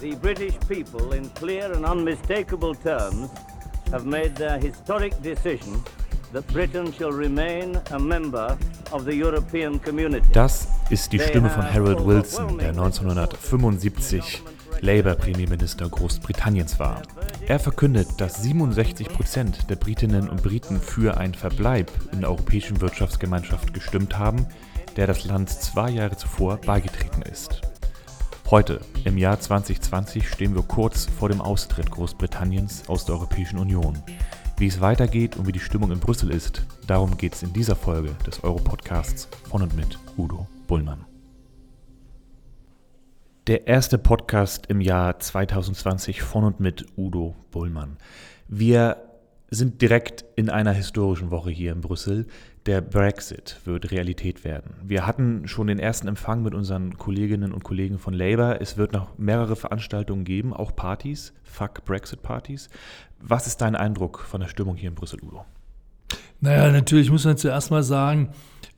The British people, in clear and unmistakable terms, have made their historic decision that Britain shall remain a member of the European Community. Das ist die Stimme von Harold Wilson, der 1975 Labour-Premierminister Großbritanniens war. Er verkündet, dass 67 Prozent der Britinnen und Briten für einen Verbleib in der Europäischen Wirtschaftsgemeinschaft gestimmt haben, der das Land zwei Jahre zuvor beigetreten ist. Heute, im Jahr 2020, stehen wir kurz vor dem Austritt Großbritanniens aus der Europäischen Union. Wie es weitergeht und wie die Stimmung in Brüssel ist, darum geht es in dieser Folge des Europodcasts von und mit Udo Bullmann. Der erste Podcast im Jahr 2020 von und mit Udo Bullmann. Wir sind direkt in einer historischen Woche hier in Brüssel. Der Brexit wird Realität werden. Wir hatten schon den ersten Empfang mit unseren Kolleginnen und Kollegen von Labour. Es wird noch mehrere Veranstaltungen geben, auch Partys, Fuck Brexit-Partys. Was ist dein Eindruck von der Stimmung hier in Brüssel, Udo? Naja, natürlich muss man zuerst mal sagen,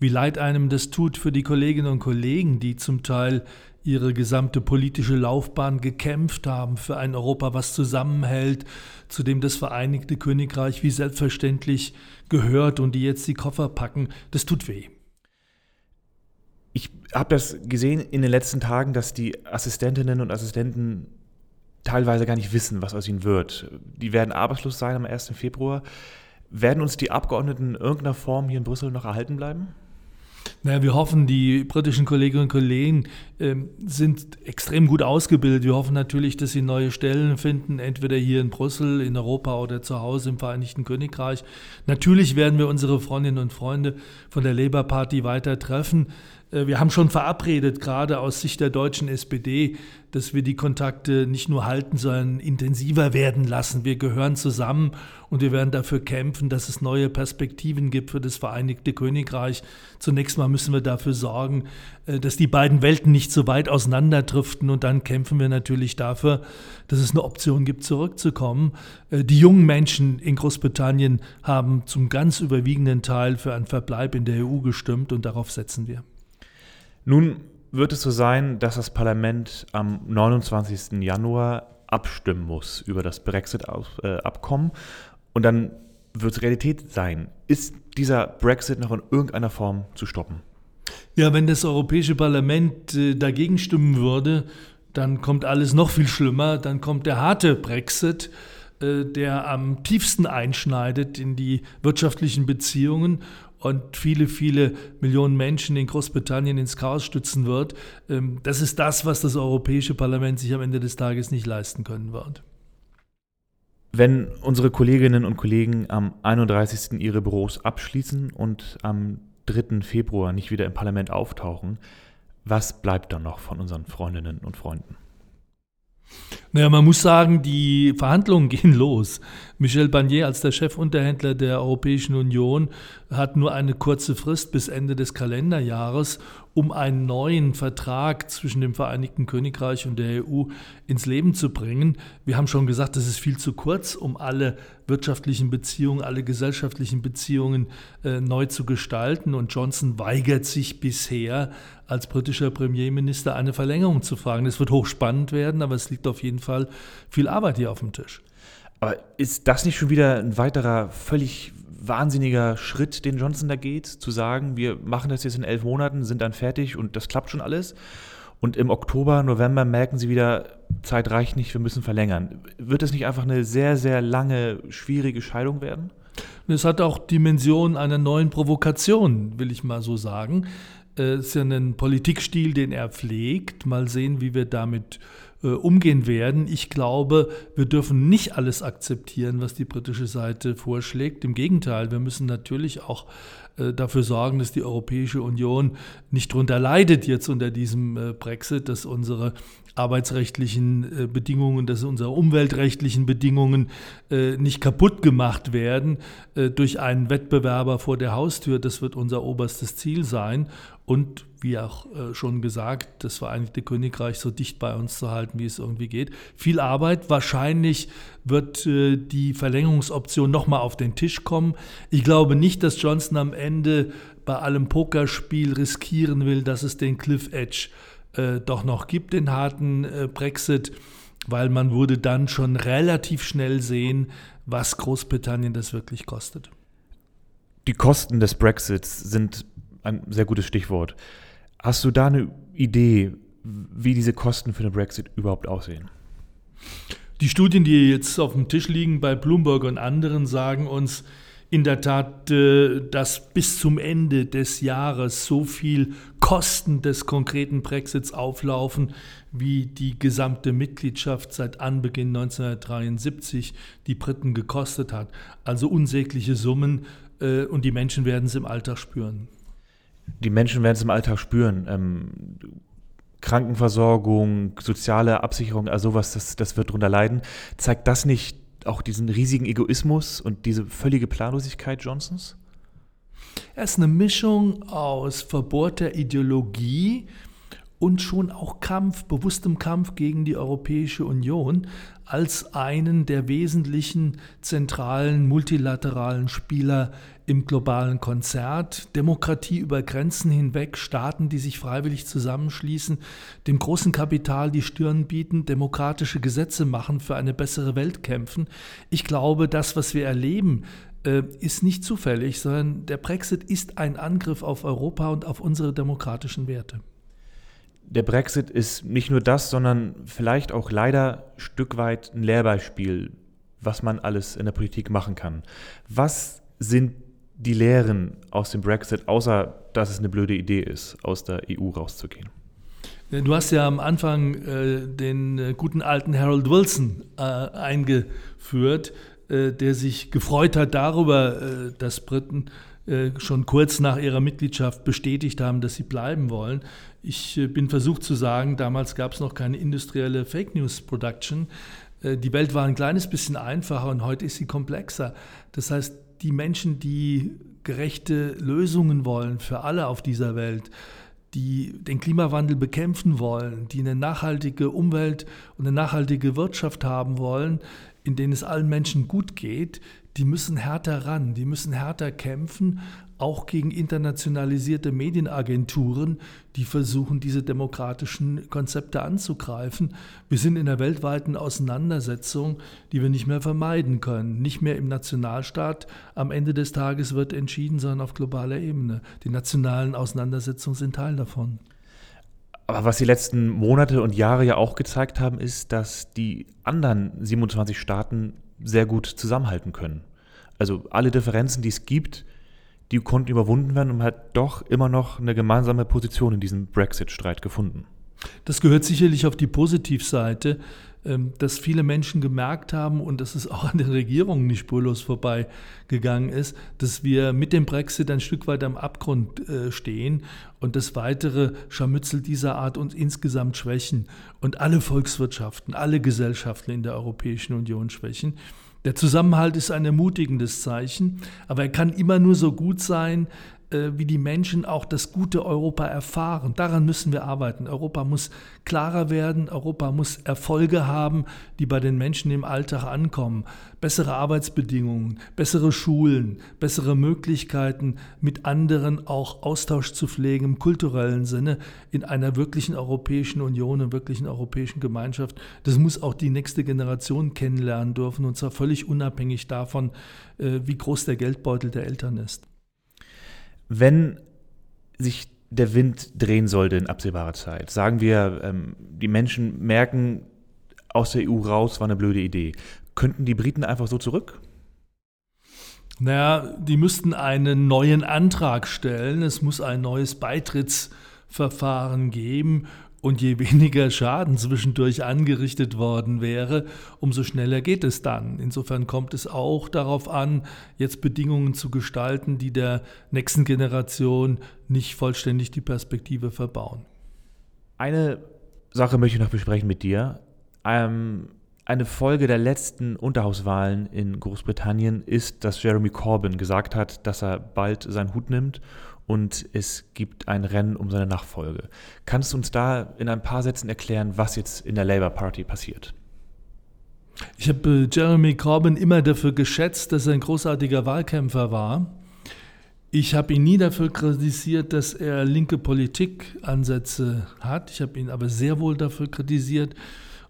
wie leid einem das tut für die Kolleginnen und Kollegen, die zum Teil ihre gesamte politische Laufbahn gekämpft haben für ein Europa, was zusammenhält, zu dem das Vereinigte Königreich wie selbstverständlich gehört und die jetzt die Koffer packen. Das tut weh. Ich habe das gesehen in den letzten Tagen, dass die Assistentinnen und Assistenten teilweise gar nicht wissen, was aus ihnen wird. Die werden arbeitslos sein am 1. Februar. Werden uns die Abgeordneten in irgendeiner Form hier in Brüssel noch erhalten bleiben? Naja, wir hoffen, die britischen Kolleginnen und Kollegen äh, sind extrem gut ausgebildet. Wir hoffen natürlich, dass sie neue Stellen finden, entweder hier in Brüssel, in Europa oder zu Hause im Vereinigten Königreich. Natürlich werden wir unsere Freundinnen und Freunde von der Labour Party weiter treffen. Äh, wir haben schon verabredet, gerade aus Sicht der deutschen SPD, dass wir die Kontakte nicht nur halten, sondern intensiver werden lassen. Wir gehören zusammen und wir werden dafür kämpfen, dass es neue Perspektiven gibt für das Vereinigte Königreich. Zunächst mal müssen wir dafür sorgen, äh, dass die beiden Welten nicht so weit auseinanderdriften und dann kämpfen wir natürlich dafür, dass es eine Option gibt, zurückzukommen. Äh, die jungen Menschen in Großbritannien haben zum ganz überwiegenden Teil für einen Verbleib in der EU gestimmt und darauf setzen wir. Nun wird es so sein, dass das Parlament am 29. Januar abstimmen muss über das Brexit-Abkommen und dann wird es Realität sein. Ist dieser Brexit noch in irgendeiner Form zu stoppen? Ja, wenn das Europäische Parlament äh, dagegen stimmen würde, dann kommt alles noch viel schlimmer. Dann kommt der harte Brexit, äh, der am tiefsten einschneidet in die wirtschaftlichen Beziehungen und viele, viele Millionen Menschen in Großbritannien ins Chaos stützen wird. Ähm, das ist das, was das Europäische Parlament sich am Ende des Tages nicht leisten können wird. Wenn unsere Kolleginnen und Kollegen am 31. ihre Büros abschließen und am 3. Februar nicht wieder im Parlament auftauchen, was bleibt dann noch von unseren Freundinnen und Freunden? Naja, man muss sagen, die Verhandlungen gehen los. Michel Barnier als der Chefunterhändler der Europäischen Union hat nur eine kurze Frist bis Ende des Kalenderjahres, um einen neuen Vertrag zwischen dem Vereinigten Königreich und der EU ins Leben zu bringen. Wir haben schon gesagt, das ist viel zu kurz, um alle wirtschaftlichen Beziehungen, alle gesellschaftlichen Beziehungen äh, neu zu gestalten. Und Johnson weigert sich bisher, als britischer Premierminister eine Verlängerung zu fragen. Es wird hochspannend werden, aber es liegt auf jeden Fall viel Arbeit hier auf dem Tisch. Aber ist das nicht schon wieder ein weiterer völlig wahnsinniger Schritt, den Johnson da geht, zu sagen, wir machen das jetzt in elf Monaten, sind dann fertig und das klappt schon alles? Und im Oktober, November merken sie wieder, Zeit reicht nicht, wir müssen verlängern. Wird es nicht einfach eine sehr, sehr lange, schwierige Scheidung werden? Es hat auch Dimensionen einer neuen Provokation, will ich mal so sagen. Äh, es ist ja ein Politikstil, den er pflegt. Mal sehen, wie wir damit umgehen werden. Ich glaube, wir dürfen nicht alles akzeptieren, was die britische Seite vorschlägt. Im Gegenteil, wir müssen natürlich auch äh, dafür sorgen, dass die Europäische Union nicht darunter leidet jetzt unter diesem äh, Brexit, dass unsere arbeitsrechtlichen Bedingungen, dass unsere umweltrechtlichen Bedingungen nicht kaputt gemacht werden durch einen Wettbewerber vor der Haustür. Das wird unser oberstes Ziel sein. Und wie auch schon gesagt, das Vereinigte Königreich so dicht bei uns zu halten, wie es irgendwie geht. Viel Arbeit. Wahrscheinlich wird die Verlängerungsoption nochmal auf den Tisch kommen. Ich glaube nicht, dass Johnson am Ende bei allem Pokerspiel riskieren will, dass es den Cliff Edge äh, doch noch gibt, den harten äh, Brexit. weil man würde dann schon relativ schnell sehen, was Großbritannien das wirklich kostet. Die Kosten des Brexits sind ein sehr gutes Stichwort. Hast du da eine Idee, wie diese Kosten für den Brexit überhaupt aussehen? Die Studien, die jetzt auf dem Tisch liegen bei Bloomberg und anderen, sagen uns in der Tat, äh, dass bis zum Ende des Jahres so viel Kosten des konkreten Brexits auflaufen, wie die gesamte Mitgliedschaft seit Anbeginn 1973 die Briten gekostet hat. Also unsägliche Summen äh, und die Menschen werden es im Alltag spüren. Die Menschen werden es im Alltag spüren. Ähm, Krankenversorgung, soziale Absicherung, also sowas, das, das wird darunter leiden. Zeigt das nicht auch diesen riesigen Egoismus und diese völlige Planlosigkeit Johnsons? Er ist eine Mischung aus verbohrter Ideologie, und schon auch Kampf, bewusstem Kampf gegen die Europäische Union als einen der wesentlichen zentralen multilateralen Spieler im globalen Konzert, Demokratie über Grenzen hinweg, Staaten, die sich freiwillig zusammenschließen, dem großen Kapital die Stirn bieten, demokratische Gesetze machen, für eine bessere Welt kämpfen. Ich glaube, das, was wir erleben, äh, ist nicht zufällig, sondern der Brexit ist ein Angriff auf Europa und auf unsere demokratischen Werte der Brexit ist nicht nur das, sondern vielleicht auch leider Stück weit ein Lehrbeispiel, was man alles in der Politik machen kann. Was sind die Lehren aus dem Brexit, außer dass es eine blöde Idee ist, aus der EU rauszugehen? Du hast ja am Anfang äh, den äh, guten alten Harold Wilson äh, eingeführt, äh, der sich gefreut hat darüber, äh, dass Briten schon kurz nach ihrer Mitgliedschaft bestätigt haben, dass sie bleiben wollen. Ich äh, bin versucht zu sagen, damals gab es noch keine industrielle Fake News Production. Äh, die Welt war ein kleines bisschen einfacher und heute ist sie komplexer. Das heißt, die Menschen, die gerechte Lösungen wollen für alle auf dieser Welt, die den Klimawandel bekämpfen wollen, die eine nachhaltige Umwelt und eine nachhaltige Wirtschaft haben wollen, in denen es allen Menschen gut geht, die müssen härter ran, die müssen härter kämpfen, auch gegen internationalisierte Medienagenturen, die versuchen, diese demokratischen Konzepte anzugreifen. Wir sind in einer weltweiten Auseinandersetzung, die wir nicht mehr vermeiden können. Nicht mehr im Nationalstaat am Ende des Tages wird entschieden, sondern auf globaler Ebene. Die nationalen Auseinandersetzungen sind Teil davon. Aber was die letzten Monate und Jahre ja auch gezeigt haben, ist, dass die anderen 27 Staaten sehr gut zusammenhalten können. Also alle Differenzen, die es gibt, die konnten überwunden werden und man hat doch immer noch eine gemeinsame Position in diesem Brexit-Streit gefunden. Das gehört sicherlich auf die Positivseite, ähm, dass viele Menschen gemerkt haben und dass es auch an den Regierungen nicht spurlos vorbeigegangen ist, dass wir mit dem Brexit ein Stück weit am Abgrund äh, stehen und das weitere Scharmützel dieser Art uns insgesamt schwächen und alle Volkswirtschaften, alle Gesellschaften in der Europäischen Union schwächen. Der Zusammenhalt ist ein ermutigendes Zeichen, aber er kann immer nur so gut sein, wie die Menschen auch das gute Europa erfahren. Daran müssen wir arbeiten. Europa muss klarer werden, Europa muss Erfolge haben, die bei den Menschen im Alltag ankommen. Bessere Arbeitsbedingungen, bessere Schulen, bessere Möglichkeiten, mit anderen auch Austausch zu pflegen im kulturellen Sinne in einer wirklichen Europäischen Union, einer wirklichen europäischen Gemeinschaft. Das muss auch die nächste Generation kennenlernen dürfen und zwar völlig unabhängig davon, äh, wie groß der Geldbeutel der Eltern ist wenn sich der Wind drehen sollte in absehbarer Zeit, sagen wir, ähm, die Menschen merken, aus der EU raus war eine blöde Idee, könnten die Briten einfach so zurück? Naja, die müssten einen neuen Antrag stellen. Es muss ein neues Beitrittsverfahren geben und je weniger Schaden zwischendurch angerichtet worden wäre, umso schneller geht es dann. Insofern kommt es auch darauf an, jetzt Bedingungen zu gestalten, die der nächsten Generation nicht vollständig die Perspektive verbauen. Eine Sache möchte ich noch besprechen mit dir. Ähm, eine Folge der letzten Unterhauswahlen in Großbritannien ist, dass Jeremy Corbyn gesagt hat, dass er bald seinen Hut nimmt und es gibt ein Rennen um seine Nachfolge. Kannst du uns da in ein paar Sätzen erklären, was jetzt in der Labour Party passiert? Ich habe äh, Jeremy Corbyn immer dafür geschätzt, dass er ein großartiger Wahlkämpfer war. Ich habe ihn nie dafür kritisiert, dass er linke Politikansätze hat. Ich habe ihn aber sehr wohl dafür kritisiert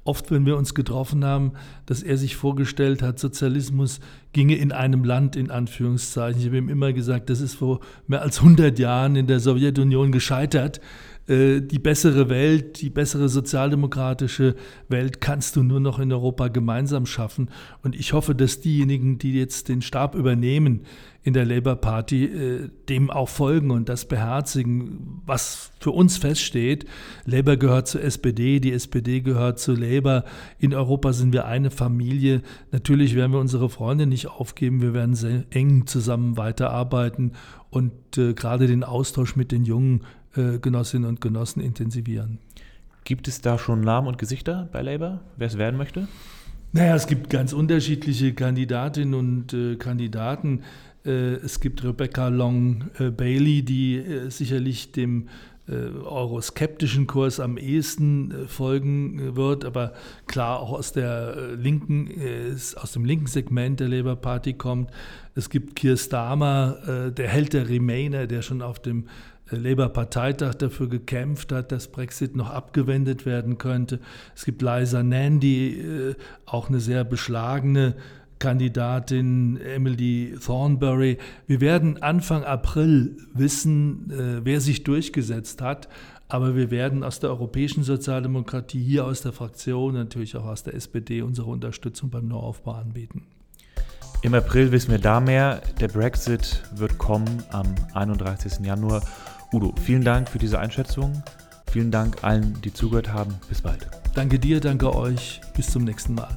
oft, wenn wir uns getroffen haben, dass er sich vorgestellt hat, Sozialismus ginge in einem Land in Anführungszeichen. Ich habe ihm immer gesagt, das ist vor mehr als 100 Jahren in der Sowjetunion gescheitert. Äh, die bessere Welt, die bessere sozialdemokratische Welt kannst du nur noch in Europa gemeinsam schaffen. Und ich hoffe, dass diejenigen, die jetzt den Stab übernehmen in der Labour Party, äh, dem auch folgen und das beherzigen, was für uns feststeht. Labour gehört zur SPD, die SPD gehört zu Labour. In Europa sind wir eine Familie. Natürlich werden wir unsere Freunde nicht aufgeben. Wir werden sehr eng zusammen weiterarbeiten und äh, gerade den Austausch mit den jungen äh, Genossinnen und Genossen intensivieren. Gibt es da schon Namen und Gesichter bei Labour, wer es werden möchte? Naja, es gibt ganz unterschiedliche Kandidatinnen und äh, Kandidaten. Äh, es gibt Rebecca Long äh, Bailey, die äh, sicherlich dem euroskeptischen Kurs am ehesten folgen wird, aber klar auch aus der linken, aus dem linken Segment der Labour Party kommt. Es gibt Keir Starmer, der Held der Remainer, der schon auf dem Labour-Parteitag dafür gekämpft hat, dass Brexit noch abgewendet werden könnte. Es gibt Liza Nandy, auch eine sehr beschlagene Kandidatin Emily Thornberry. Wir werden Anfang April wissen, äh, wer sich durchgesetzt hat. Aber wir werden aus der europäischen Sozialdemokratie, hier aus der Fraktion, natürlich auch aus der SPD unsere Unterstützung beim Neuaufbau anbieten. Im April wissen wir da mehr. Der Brexit wird kommen am 31. Januar. Udo, vielen Dank für diese Einschätzung. Vielen Dank allen, die zugehört haben. Bis bald. Danke dir, danke euch. Bis zum nächsten Mal.